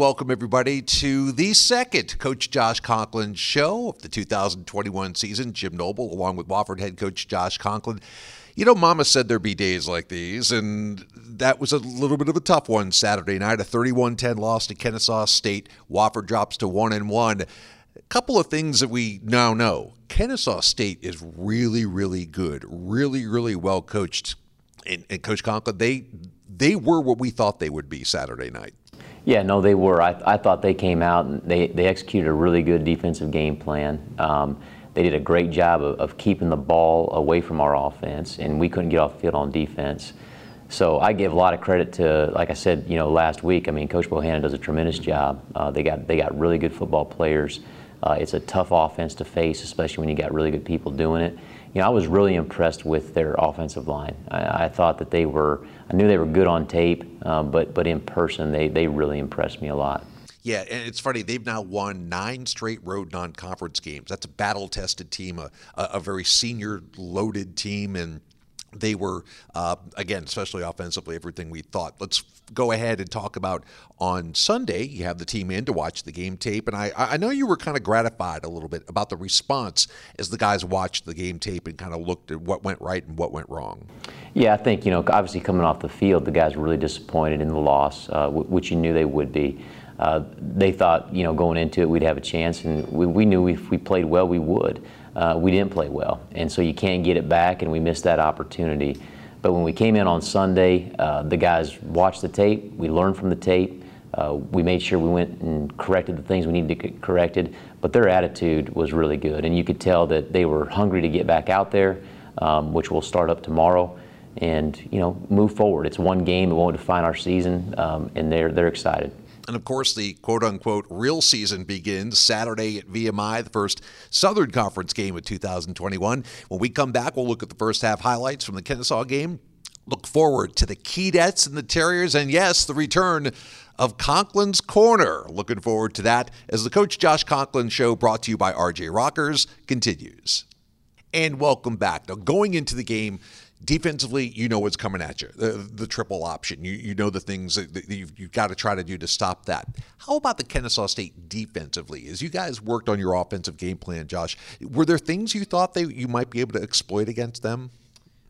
Welcome, everybody, to the second Coach Josh Conklin show of the 2021 season. Jim Noble, along with Wofford head coach Josh Conklin. You know, Mama said there'd be days like these, and that was a little bit of a tough one Saturday night. A 31 10 loss to Kennesaw State. Wofford drops to 1 and 1. A couple of things that we now know Kennesaw State is really, really good, really, really well coached. And, and Coach Conklin, they, they were what we thought they would be Saturday night. Yeah, no, they were. I, I thought they came out and they, they executed a really good defensive game plan. Um, they did a great job of, of, keeping the ball away from our offense, and we couldn't get off the field on defense. So I give a lot of credit to, like I said, you know, last week. I mean, Coach Bohannon does a tremendous job. Uh, they got they got really good football players. Uh, it's a tough offense to face, especially when you got really good people doing it. You know, I was really impressed with their offensive line. I, I thought that they were I knew they were good on tape, um, but but in person they they really impressed me a lot. Yeah, and it's funny. They've now won nine straight road non-conference games. That's a battle-tested team, a, a very senior-loaded team, and they were uh, again, especially offensively, everything we thought. Let's go ahead and talk about on Sunday. You have the team in to watch the game tape, and I, I know you were kind of gratified a little bit about the response as the guys watched the game tape and kind of looked at what went right and what went wrong. Yeah, I think you know, obviously coming off the field, the guys were really disappointed in the loss, uh, which you knew they would be. Uh, they thought, you know, going into it, we'd have a chance, and we, we knew if we played well, we would uh, we didn't play well. And so you can't get it back, and we missed that opportunity. But when we came in on Sunday, uh, the guys watched the tape, we learned from the tape, uh, we made sure we went and corrected the things we needed to get corrected, but their attitude was really good. And you could tell that they were hungry to get back out there, um, which will start up tomorrow. And you know, move forward. It's one game; it won't define our season, um, and they're they're excited. And of course, the quote unquote real season begins Saturday at VMI, the first Southern Conference game of 2021. When we come back, we'll look at the first half highlights from the Kennesaw game. Look forward to the Keydets and the Terriers, and yes, the return of Conklin's Corner. Looking forward to that as the Coach Josh Conklin show brought to you by RJ Rockers continues. And welcome back. Now, going into the game, defensively, you know what's coming at you. The, the triple option. You, you know the things that, you've, you've, got to try to do to stop that. How about the Kennesaw State defensively? As you guys worked on your offensive game plan, Josh, were there things you thought they you might be able to exploit against them?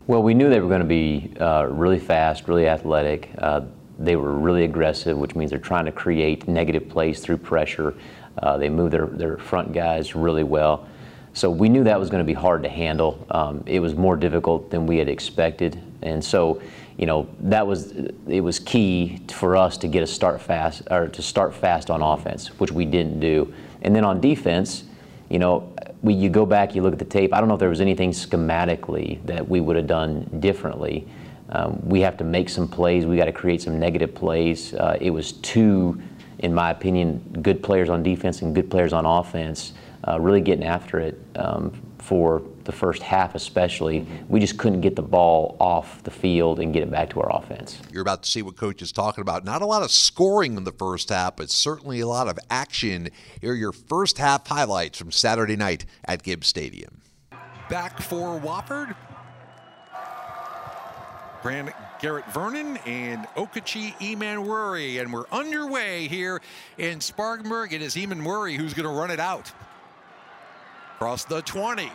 Well, we knew they were going to be uh, really fast, really athletic. Uh, they were really aggressive, which means they're trying to create negative plays through pressure. Uh, they move their, their front guys really well. So we knew that was going to be hard to handle. Um, it was more difficult than we had expected, and so you know that was it was key for us to get a start fast or to start fast on offense, which we didn't do. And then on defense, you know, we, you go back, you look at the tape. I don't know if there was anything schematically that we would have done differently. Um, we have to make some plays. We got to create some negative plays. Uh, it was two, in my opinion, good players on defense and good players on offense uh, really getting after it um, for the first half, especially. We just couldn't get the ball off the field and get it back to our offense. You're about to see what coach is talking about. Not a lot of scoring in the first half, but certainly a lot of action. Here are your first half highlights from Saturday night at Gibbs Stadium. Back for Wofford. Grant Garrett Vernon and Okachi Eman And we're underway here in Spartanburg. It is Eman who's going to run it out. Across the 20.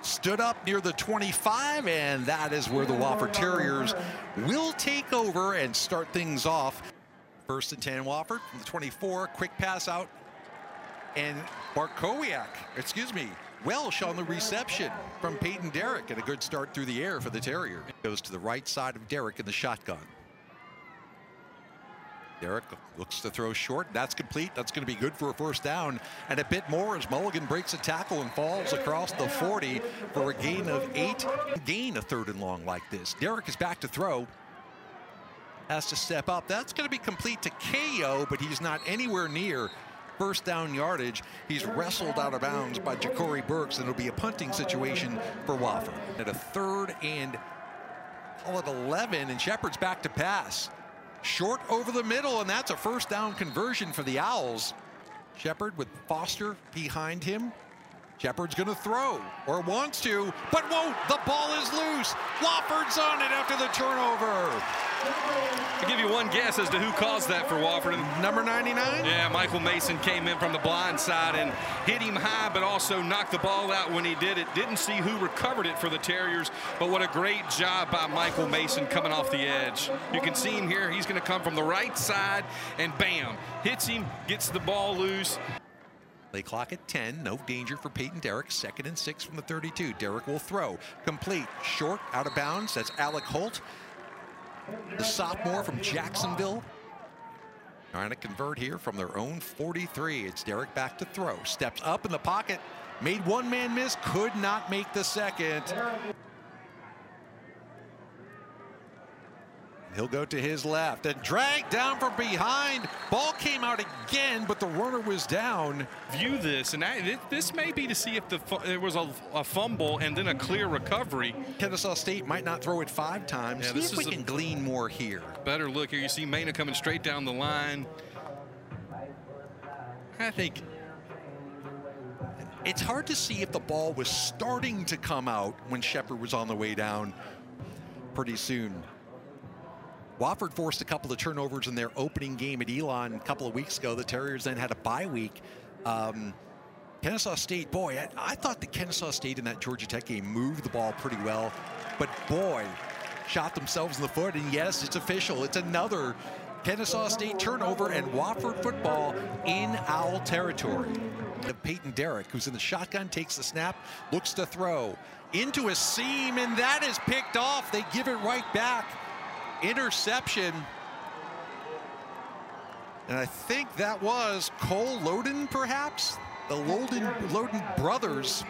Stood up near the 25, and that is where the Wofford Terriers will take over and start things off. First and 10 Wofford from the 24. Quick pass out. And Barkowiak, excuse me, Welsh on the reception from Peyton Derrick and a good start through the air for the Terrier. Goes to the right side of Derrick in the shotgun. Derrick looks to throw short. That's complete. That's going to be good for a first down. And a bit more as Mulligan breaks a tackle and falls across the 40 for a gain of eight. Gain a third and long like this. Derrick is back to throw. Has to step up. That's going to be complete to KO, but he's not anywhere near first down yardage. He's wrestled out of bounds by Ja'Cory Burks, and it'll be a punting situation for Wofford. At a third and call it 11, and Shepard's back to pass. Short over the middle, and that's a first down conversion for the Owls. Shepard with Foster behind him. Shepard's going to throw, or wants to, but won't. The ball is loose. Wofford's on it after the turnover. I'll give you one guess as to who caused that for Wofford. Number 99? Yeah, Michael Mason came in from the blind side and hit him high, but also knocked the ball out when he did it. Didn't see who recovered it for the Terriers, but what a great job by Michael Mason coming off the edge. You can see him here. He's going to come from the right side, and bam, hits him, gets the ball loose. They clock at 10. No danger for Peyton Derrick. Second and six from the 32. Derrick will throw. Complete. Short. Out of bounds. That's Alec Holt. The sophomore from Jacksonville. Trying to convert here from their own 43. It's Derrick back to throw. Steps up in the pocket. Made one man miss. Could not make the second. He'll go to his left and drag down from behind. Ball came out again, but the runner was down. View this, and I, this may be to see if the there was a, a, fumble and then a clear recovery. Kennesaw State might not throw it five times. Yeah, see if we can glean more here. Better look here. You see Mena coming straight down the line. I think it's hard to see if the ball was starting to come out when Shepard was on the way down pretty soon. Wofford forced a couple of turnovers in their opening game at Elon a couple of weeks ago. The Terriers then had a bye week. Um, Kennesaw State, boy, I, I, thought the Kennesaw State in that Georgia Tech game moved the ball pretty well, but boy, shot themselves in the foot. And yes, it's official. It's another Kennesaw State turnover and Wofford football in owl territory. Peyton Derrick, who's in the shotgun, takes the snap, looks to throw into a seam, and that is picked off. They give it right back interception. And I think that was Cole Loden, perhaps? The Loden, Loden brothers.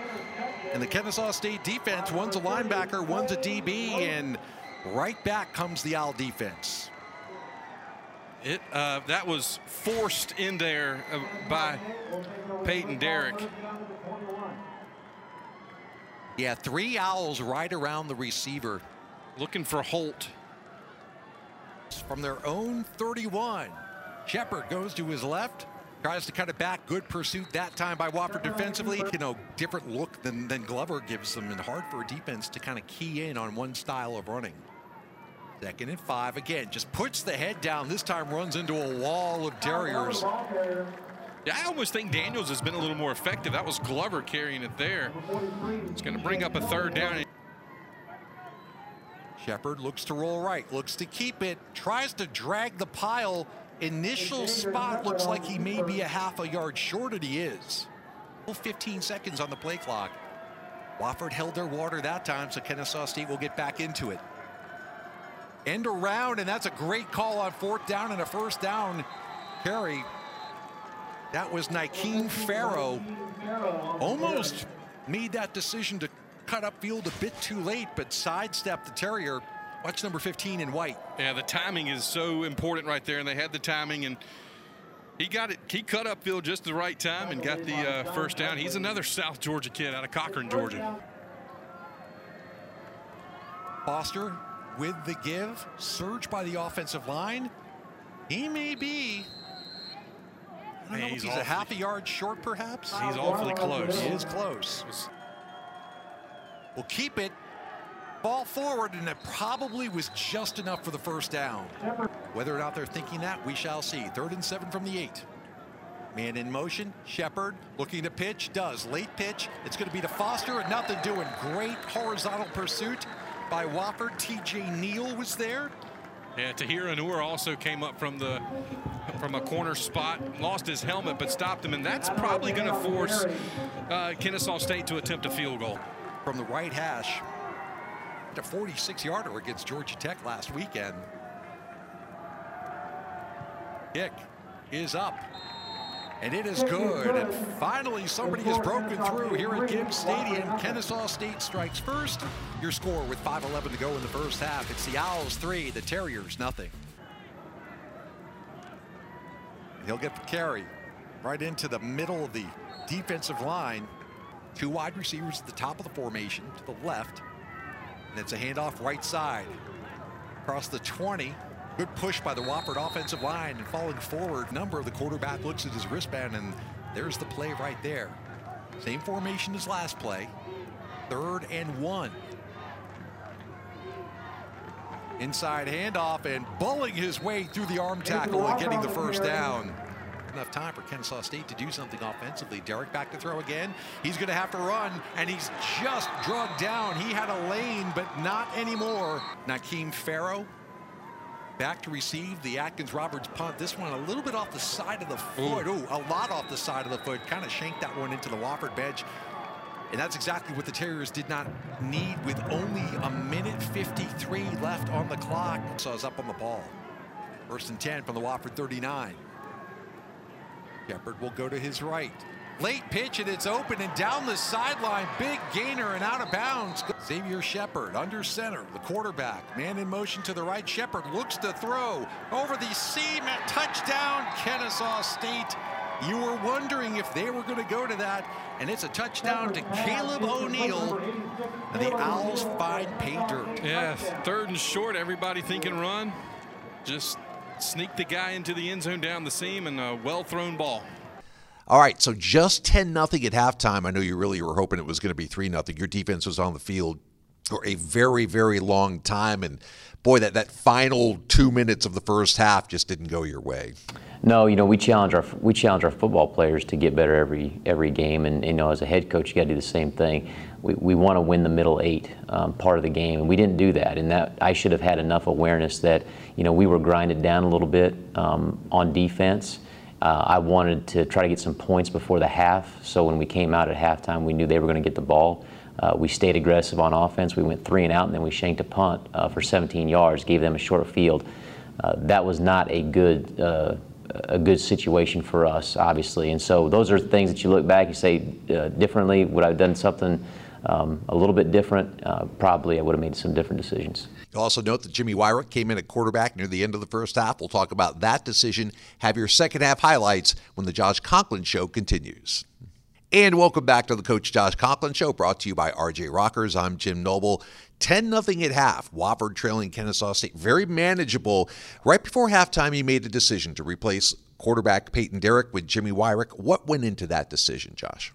And the Kennesaw State defense, one's a linebacker, one's a DB, and right back comes the Owl defense. It uh, That was forced in there uh, by Peyton Derrick. Yeah, three Owls right around the receiver. Looking for Holt from their own 31. Shepard goes to his left, tries to cut it back. Good pursuit that time by Wofford defensively. You know, different look than, than Glover gives them, and hard for a defense to kind of key in on one style of running. Second and five again, just puts the head down. This time runs into a wall of Terriers. I almost think Daniels has been a little more effective. That was Glover carrying it there. It's going to bring up a third down. Shepard looks to roll right, looks to keep it, tries to drag the pile. Initial spot looks like he may be a half a yard short, and he is. 15 seconds on the play clock. Wofford held their water that time, so Kennesaw State will get back into it. End around, and that's a great call on fourth down and a first down carry. That was Nikeen Farrow. Almost made that decision to cut upfield a bit too late, but sidestepped the Terrier. Watch number 15 in white. Yeah, the timing is so important right there, and they had the timing, and he got it. He cut upfield just the right time and got the uh, first down. He's another South Georgia kid out of Cochran, Georgia. Foster with the give, surge by the offensive line. He may be I don't know he's, he's a half a yard short, perhaps. He's awfully close. He is close will keep it. Ball forward, and it probably was just enough for the first down. Whether or not they're thinking that, we shall see. Third and seven from the eight. Man in motion, Shepard looking to pitch, does. Late pitch, it's going to be to Foster, and nothing doing. Great horizontal pursuit by Wofford. T.J. Neal was there. Yeah, Tahir Anur also came up from the from a corner spot, lost his helmet, but stopped him, and that's probably going to force uh, Kennesaw State to attempt a field goal from the right hash. A 46-yarder against Georgia Tech last weekend. Kick is up. And it is good. And finally, somebody has broken through here at Gibbs Stadium. Kennesaw State strikes first. Your score with 5.11 to go in the first half. It's the Owls three, the Terriers nothing. He'll get the carry right into the middle of the defensive line. Two wide receivers at the top of the formation to the left. And it's a handoff right side. Across the 20. Good push by the Wofford offensive line and falling forward. Number of the quarterback looks at his wristband and there's the play right there. Same formation as last play. Third and one. Inside handoff and bulling his way through the arm tackle and getting the first down. Enough time for Kennesaw State to do something offensively. Derrick back to throw again. He's going to have to run, and he's just drugged down. He had a lane, but not anymore. Nakeem Farrow back to receive the Atkins Roberts punt. This one a little bit off the side of the foot. Ooh, a lot off the side of the foot. Kind of shanked that one into the Wofford bench. And that's exactly what the Terriers did not need with only a minute 53 left on the clock. So it's up on the ball. First and 10 from the Wofford 39. Shepard will go to his right. Late pitch and it's open and down the sideline. Big gainer and out of bounds. Xavier Shepard under center. The quarterback. Man in motion to the right. Shepard looks to throw over the seam touchdown. Kennesaw State. You were wondering if they were going to go to that. And it's a touchdown to Caleb O'Neill. The Owls find pay dirt. Yeah, third and short. Everybody thinking run. Just sneak the guy into the end zone down the seam and a well thrown ball. All right, so just 10 nothing at halftime. I know you really were hoping it was going to be 3 nothing. Your defense was on the field for a very, very long time. And boy, that, that final two minutes of the first half just didn't go your way. No, you know we challenge our we challenge our football players to get better every every game, and you know as a head coach you got to do the same thing. We, we want to win the middle eight um, part of the game, and we didn't do that. And that I should have had enough awareness that you know we were grinded down a little bit um, on defense. Uh, I wanted to try to get some points before the half, so when we came out at halftime, we knew they were going to get the ball. Uh, we stayed aggressive on offense. We went three and out, and then we shanked a punt uh, for 17 yards, gave them a short field. Uh, that was not a good uh, a good situation for us, obviously. And so those are things that you look back, you say uh, differently. Would I have done something um, a little bit different? Uh, probably I would have made some different decisions. You'll also note that Jimmy Wyrick came in at quarterback near the end of the first half. We'll talk about that decision. Have your second half highlights when the Josh Conklin Show continues. And welcome back to the Coach Josh Conklin Show, brought to you by RJ Rockers. I'm Jim Noble. 10 nothing at half. Wofford trailing Kennesaw State. Very manageable. Right before halftime, he made a decision to replace quarterback Peyton Derrick with Jimmy Wyrick. What went into that decision, Josh?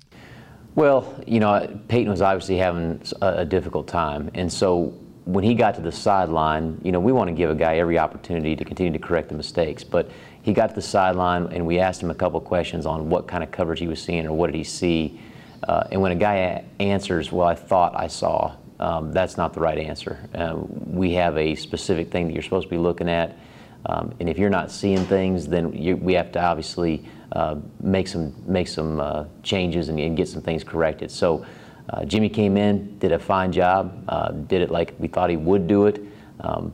Well, you know, Peyton was obviously having a, difficult time. And so when he got to the sideline, you know, we want to give a guy every opportunity to continue to correct the mistakes. But he got to the sideline and we asked him a couple questions on what kind of coverage he was seeing or what did he see. Uh, and when a guy answers, well, I thought I saw, um, that's not the right answer. Uh, we have a specific thing that you're supposed to be looking at. Um, and if you're not seeing things, then you, we have to obviously uh, make some make some uh, changes and, and, get some things corrected. So uh, Jimmy came in, did a fine job, uh, did it like we thought he would do it. Um,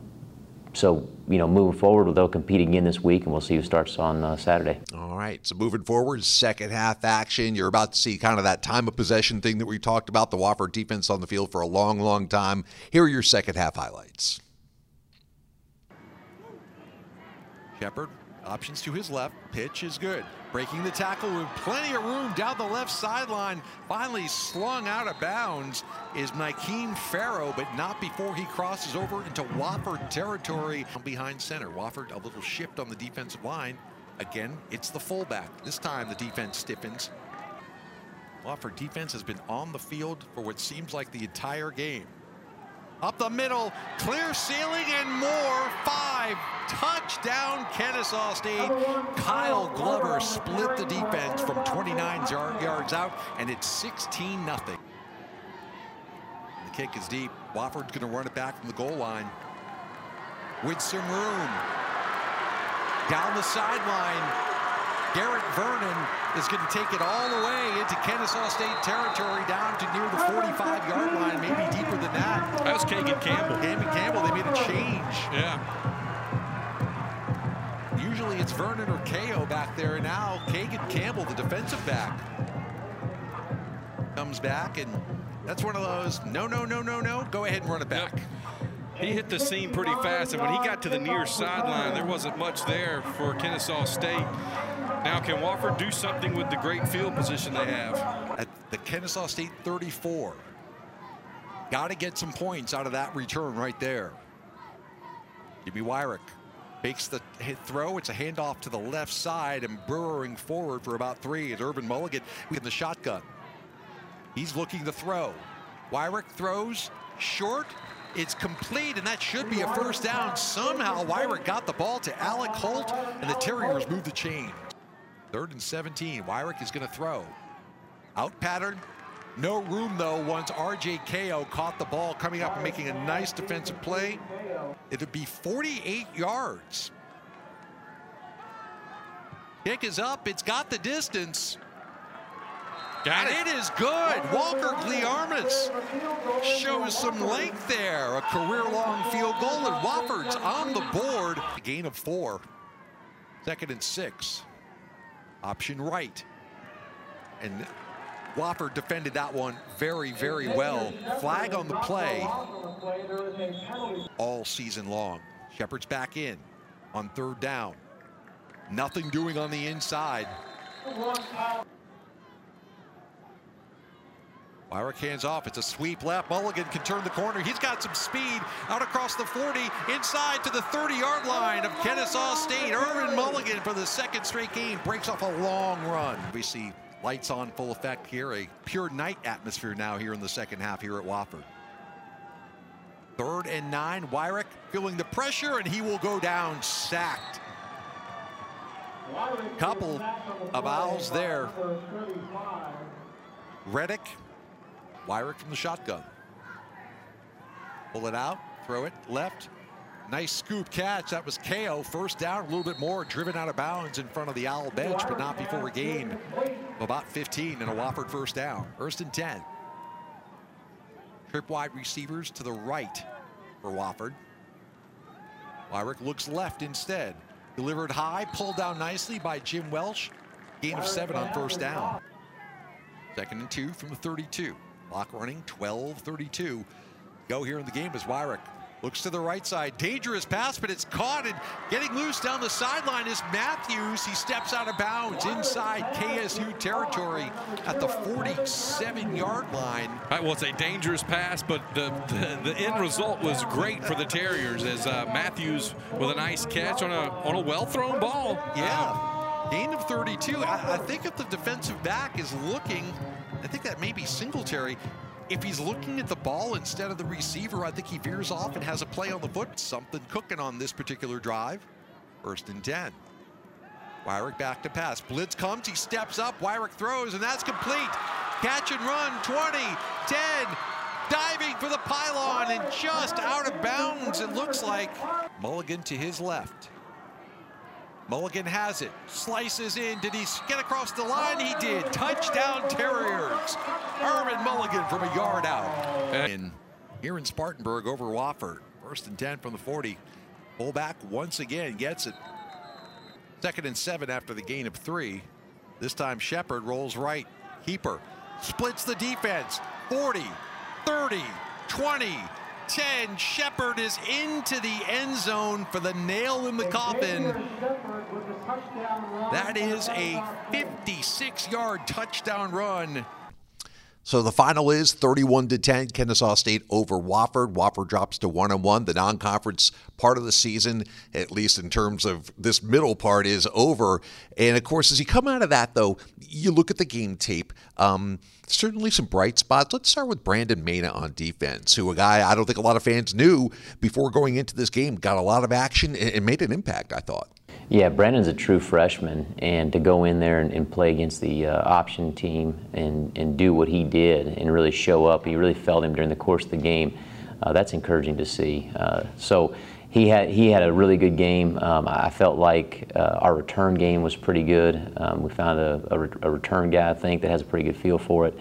so you know, moving forward, they'll compete again this week, and we'll see who starts on uh, Saturday. All right. So moving forward, second half action. You're about to see kind of that time of possession thing that we talked about. The Wofford defense on the field for a long, long time. Here are your second half highlights. Shepard options to his left. Pitch is good. Breaking the tackle with plenty of room down the left sideline. Finally slung out of bounds is Nakeem Farrow, but not before he crosses over into Wofford territory behind center. Wofford a little shift on the defensive line. Again, it's the fullback. This time the defense stiffens. Wofford defense has been on the field for what seems like the entire game. Up the middle, clear ceiling and more. Five, touchdown Kennesaw State. Kyle Glover split the defense from 29 yards out, and it's 16 nothing. The kick is deep. Wofford's going to run it back from the goal line with some room. Down the sideline, Garrett Vernon is going to take it all the way into Kennesaw State territory down to near the 45-yard line, maybe deeper than that. That was Kagan Campbell. Kagan Campbell, they made a change. Yeah. Usually it's Vernon or KO back there, and now Kagan Campbell, the defensive back, comes back, and that's one of those, no, no, no, no, no, go ahead and run it back. Yep. He hit the seam pretty fast, and when he got to the near sideline, there wasn't much there for Kennesaw State. Now, can Wofford do something with the great field position they have? At the Kennesaw State 34. Got to get some points out of that return right there. Jimmy Wyrick makes the throw. It's a handoff to the left side and burrowing forward for about three is Irvin Mulligan with the shotgun. He's looking to throw. Wyrick throws short It's complete, and that should be a first down. Somehow, Wyrick got the ball to Alec Holt, and the Terriers move the chain. Third and 17. Wyrick is going to throw. Out pattern. No room, though, once R.J. Ko caught the ball coming up and making a nice defensive play. It'd be 48 yards. Kick is up. It's got the distance. Got and it. it is good. Walker Gliarmis shows some length there. A career-long field goal, and Wofford's on the board. A gain of four. Second and six. Option right. And Wofford defended that one very, very well. Flag on the play all season long. Shepard's back in on third down. Nothing doing on the inside. Hands off. It's a sweep left. Mulligan can turn the corner. He's got some speed out across the 40, inside to the 30-yard line of Kennesaw State. Irvin Mulligan for the second straight game breaks off a long run. We see lights on full effect here. A pure night atmosphere now here in the second half here at Wofford. Third and nine. Wyrick feeling the pressure, and he will go down sacked. Couple of owls there. Reddick Wyrick from the shotgun. Pull it out, throw it left. Nice scoop catch. That was KO. First down, a little bit more, driven out of bounds in front of the Owl bench, but not before a gain of about 15 and a Wofford first down. First and 10. Trip wide receivers to the right for Wofford. Wyrick looks left instead. Delivered high, pulled down nicely by Jim Welsh. Gain of seven on first down. Second and two from the 32. Clock running 12-32. Go here in the game as Wyrick looks to the right side. Dangerous pass, but it's caught and getting loose down the sideline is Matthews. He steps out of bounds inside KSU territory at the 47-yard line. Right, well, it's a dangerous pass, but the, the, the end result was great for the Terriers as uh, Matthews with a nice catch on a on a well-thrown ball. Yeah. Gain of 32. I, I think if the defensive back is looking I think that may be Singletary. If he's looking at the ball instead of the receiver, I think he veers off and has a play on the foot. Something cooking on this particular drive. First and 10. Wyrick back to pass. Blitz comes, he steps up, Wyrick throws, and that's complete. Catch and run, 20, 10, diving for the pylon and just out of bounds, it looks like. Mulligan to his left. Mulligan has it, slices in. Did he get across the line? He did. Touchdown Terriers. Irvin Mulligan from a yard out. And here in Spartanburg over Wofford. First and 10 from the 40. Fullback once again gets it. Second and seven after the gain of three. This time Shepard rolls right. Keeper splits the defense. 40, 30, 20, 10. Shepard is into the end zone for the nail in the coffin. That is a 56 yard touchdown run. So the final is 31 to 10, Kennesaw State over Wofford. Wofford drops to 1 and 1. The non-conference part of the season, at least in terms of this middle part, is over. And of course, as you come out of that, though, you look at the game tape. Um, certainly some bright spots. Let's start with Brandon Mena on defense, who a guy I don't think a lot of fans knew before going into this game got a lot of action and made an impact. I thought. Yeah, Brandon's a true freshman, and to go in there and, and play against the uh, option team and, and do what he did and really show up, he really felt him during the course of the game. Uh, that's encouraging to see. Uh, so he had he had a really good game. Um, I felt like uh, our return game was pretty good. Um, we found a, a, re a, return guy I think that has a pretty good feel for it.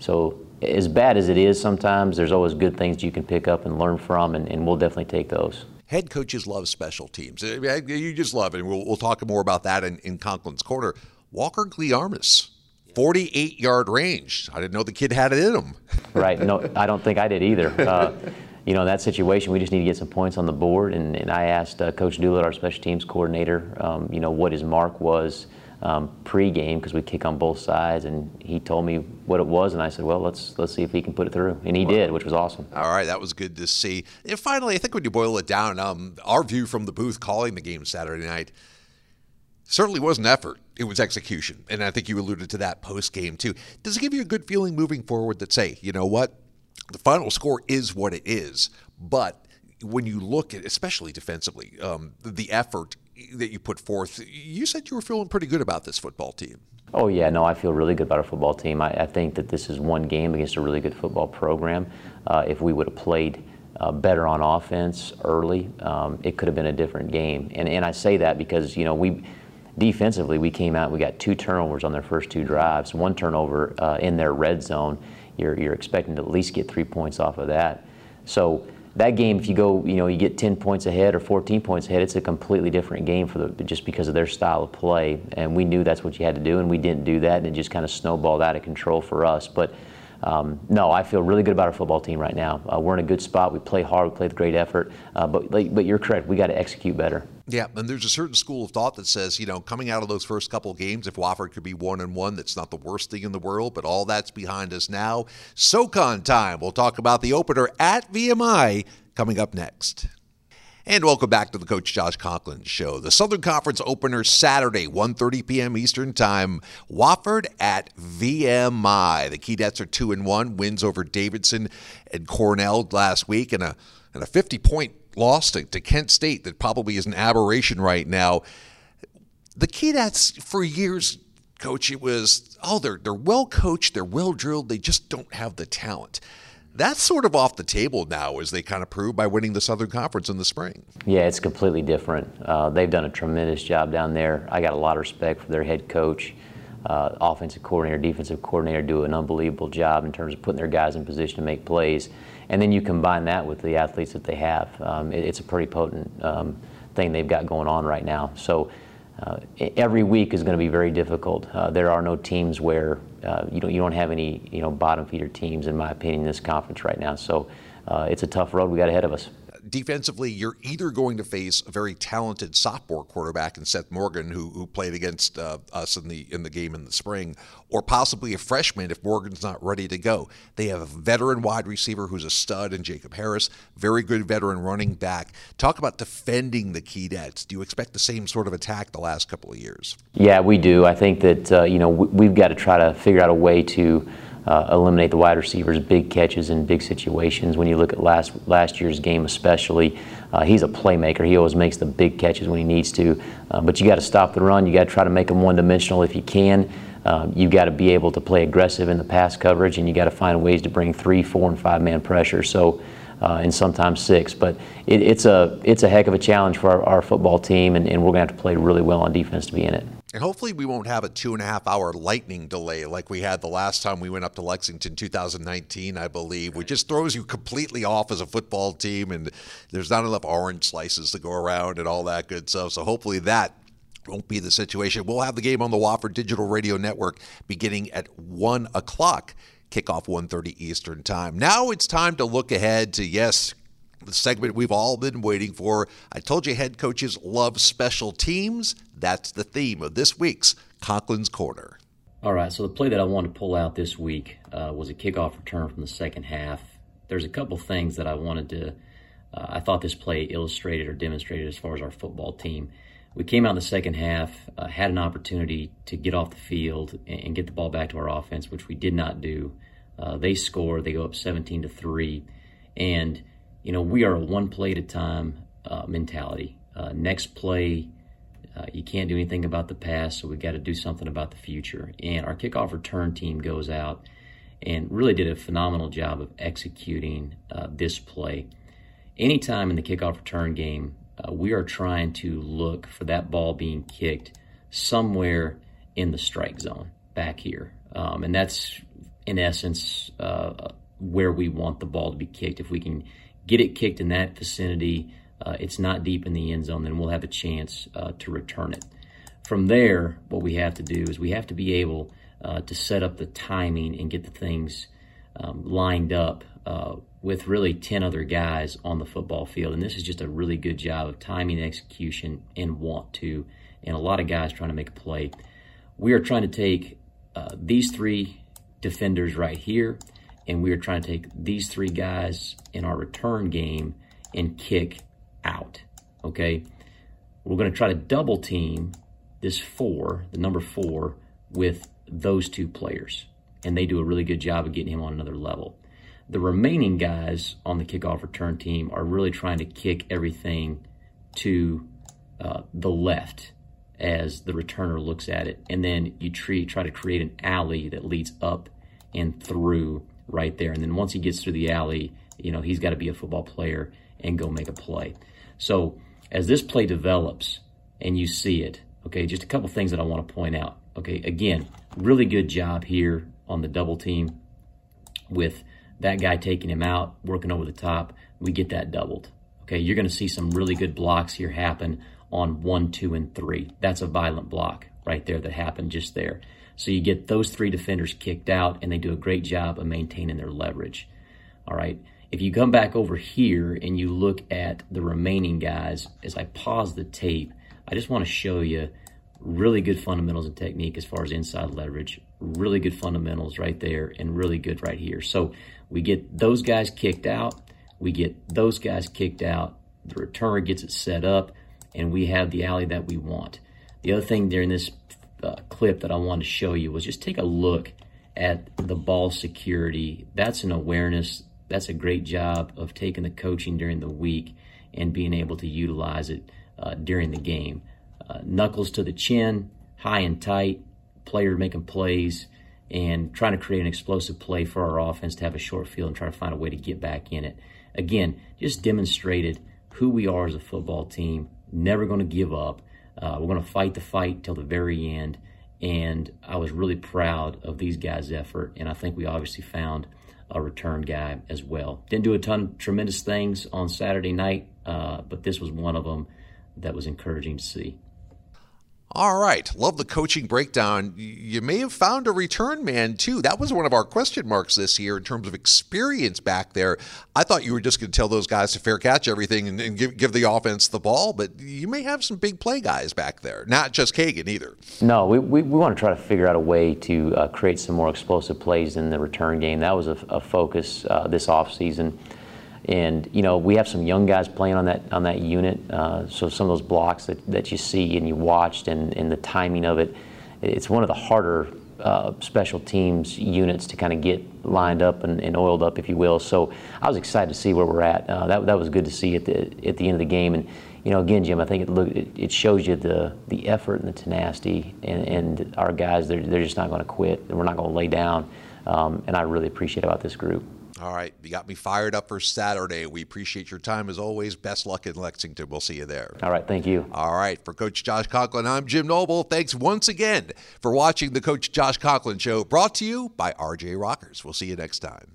So as bad as it is sometimes, there's always good things you can pick up and learn from, and, and we'll definitely take those head coaches love special teams. You just love it. And we'll, we'll talk more about that in, in Conklin's Corner. Walker Gliarmis, 48 yard range. I didn't know the kid had it in him. right. No, I don't think I did either. Uh, you know, in that situation, we just need to get some points on the board. And, and I asked uh, Coach Doolett, our special teams coordinator, um, you know, what his mark was um, pre-game because we kick on both sides, and he told me what it was, and I said, "Well, let's let's see if he can put it through," and he did, which was awesome. All right, that was good to see. And finally, I think when you boil it down, um, our view from the booth calling the game Saturday night certainly wasn't effort; it was execution, and I think you alluded to that post game too. Does it give you a good feeling moving forward that say, you know what? The final score is what it is, but when you look at, especially defensively, um, the effort that you put forth, you said you were feeling pretty good about this football team. Oh yeah, no, I feel really good about our football team. I, I think that this is one game against a really good football program. Uh, if we would have played uh, better on offense early, um, it could have been a different game. And and I say that because you know we defensively we came out we got two turnovers on their first two drives, one turnover uh, in their red zone. You're you're expecting to at least get three points off of that. So that game, if you go, you know, you get 10 points ahead or 14 points ahead, it's a completely different game for the just because of their style of play. And we knew that's what you had to do, and we didn't do that, and it just kind of snowballed out of control for us. But um, no, I feel really good about our football team right now. Uh, we're in a good spot. We play hard. We play with great effort. Uh, but but you're correct. We got to execute better. Yeah, and there's a certain school of thought that says, you know, coming out of those first couple of games, if Wofford could be one and one, that's not the worst thing in the world. But all that's behind us now. SoCon time. We'll talk about the opener at VMI coming up next. And welcome back to the Coach Josh Conklin Show. The Southern Conference opener Saturday, 1.30 p.m. Eastern Time. Wofford at VMI. The Keydets are 2 and 1, wins over Davidson and Cornell last week, and a, and a 50 point loss to, to Kent State that probably is an aberration right now. The Keydets for years, Coach, it was, oh, they're, they're well coached, they're well drilled, they just don't have the talent that's sort of off the table now, as they kind of prove by winning the Southern Conference in the spring. Yeah, it's completely different. Uh, they've done a tremendous job down there. I got a lot of respect for their head coach, uh, offensive coordinator, defensive coordinator, do an unbelievable job in terms of putting their guys in position to make plays. And then you combine that with the athletes that they have. Um, it, it's a pretty potent um, thing they've got going on right now. So uh, every week is going to be very difficult. Uh, there are no teams where uh, you don't you don't have any you know bottom feeder teams in my opinion in this conference right now. So uh, it's a tough road we got ahead of us defensively, you're either going to face a very talented sophomore quarterback in Seth Morgan, who, who played against uh, us in the in the game in the spring, or possibly a freshman if Morgan's not ready to go. They have a veteran wide receiver who's a stud in Jacob Harris, very good veteran running back. Talk about defending the key Keydets. Do you expect the same sort of attack the last couple of years? Yeah, we do. I think that uh, you know we've got to try to figure out a way to uh, eliminate the wide receivers' big catches in big situations. When you look at last last year's game, especially, uh, he's a playmaker. He always makes the big catches when he needs to. Uh, but you got to stop the run. You got to try to make them one-dimensional if you can. Um, you got to be able to play aggressive in the pass coverage, and you got to find ways to bring three, four, and five-man pressure. So. Uh, and sometimes six. But it, it's a it's a heck of a challenge for our, our football team, and, and we're going to have to play really well on defense to be in it. And hopefully, we won't have a two and a half hour lightning delay like we had the last time we went up to Lexington 2019, I believe, which just throws you completely off as a football team. And there's not enough orange slices to go around and all that good stuff. So hopefully, that won't be the situation. We'll have the game on the Wofford Digital Radio Network beginning at 1 o'clock, kickoff 1.30 Eastern Time. Now it's time to look ahead to, yes, the segment we've all been waiting for. I told you head coaches love special teams. That's the theme of this week's Conklin's Corner. All right, so the play that I wanted to pull out this week uh, was a kickoff return from the second half. There's a couple things that I wanted to, uh, I thought this play illustrated or demonstrated as far as our football team. We came out in the second half, uh, had an opportunity to get off the field and, and, get the ball back to our offense, which we did not do. Uh, they score, they go up 17 to 3. And you know, we are a one play at a time uh, mentality. Uh, next play, uh, you can't do anything about the past, so we've got to do something about the future. And our kickoff return team goes out and really did a phenomenal job of executing uh, this play. Anytime in the kickoff return game, uh, we are trying to look for that ball being kicked somewhere in the strike zone back here. Um, and that's, in essence, uh, where we want the ball to be kicked. If we can get it kicked in that vicinity, uh, it's not deep in the end zone, then we'll have a chance uh, to return it. From there, what we have to do is we have to be able uh, to set up the timing and get the things um, lined up uh, with really 10 other guys on the football field. And this is just a really good job of timing, execution, and want to, and a lot of guys trying to make a play. We are trying to take uh, these three defenders right here and we are trying to take these three guys in our return game and kick out. Okay, we're going to try to double team this four, the number four, with those two players, and they do a really good job of getting him on another level. The remaining guys on the kickoff return team are really trying to kick everything to uh, the left as the returner looks at it. And then you treat, try to create an alley that leads up and through right there. And then once he gets through the alley, you know, he's got to be a football player and go make a play. So as this play develops and you see it, okay, just a couple things that I want to point out. Okay, again, really good job here on the double team with that guy taking him out, working over the top. We get that doubled. Okay, you're going to see some really good blocks here happen on one, two, and three. That's a violent block right there that happened just there. So you get those three defenders kicked out, and they do a great job of maintaining their leverage. All right. If you come back over here and you look at the remaining guys, as I pause the tape, I just want to show you really good fundamentals and technique as far as inside leverage, really good fundamentals right there, and really good right here. So we get those guys kicked out, we get those guys kicked out, the returner gets it set up, and we have the alley that we want. The other thing during this uh, clip that I wanted to show you was just take a look at the ball security. That's an awareness. That's a great job of taking the coaching during the week and being able to utilize it uh, during the game. Uh, knuckles to the chin, high and tight, player making plays, and trying to create an explosive play for our offense to have a short field and try to find a way to get back in it. Again, just demonstrated who we are as a football team, never going to give up. Uh, we're going to fight the fight till the very end. And I was really proud of these guys' effort. And I think we obviously found a return guy as well. Didn't do a ton of tremendous things on Saturday night, uh, but this was one of them that was encouraging to see. All right. Love the coaching breakdown. You may have found a return man, too. That was one of our question marks this year in terms of experience back there. I thought you were just going to tell those guys to fair catch everything and, and give, give the offense the ball, but you may have some big play guys back there, not just Kagan either. No, we, we, we want to try to figure out a way to uh, create some more explosive plays in the return game. That was a, a focus uh, this offseason. And you know we have some young guys playing on that on that unit. Uh, so some of those blocks that, that you see and you watched and, and the timing of it, it's one of the harder uh, special teams units to kind of get lined up and, and, oiled up, if you will. So I was excited to see where we're at. Uh, that, that was good to see at the at the end of the game. And you know, again, Jim, I think it look it, shows you the the effort and the tenacity, and, and our guys they're they're just not going to quit, we're not going to lay down. Um, and I really appreciate about this group. All right. You got me fired up for Saturday. We appreciate your time as always. Best luck in Lexington. We'll see you there. All right. Thank you. All right. For Coach Josh Conklin, I'm Jim Noble. Thanks once again for watching the Coach Josh Conklin Show brought to you by RJ Rockers. We'll see you next time.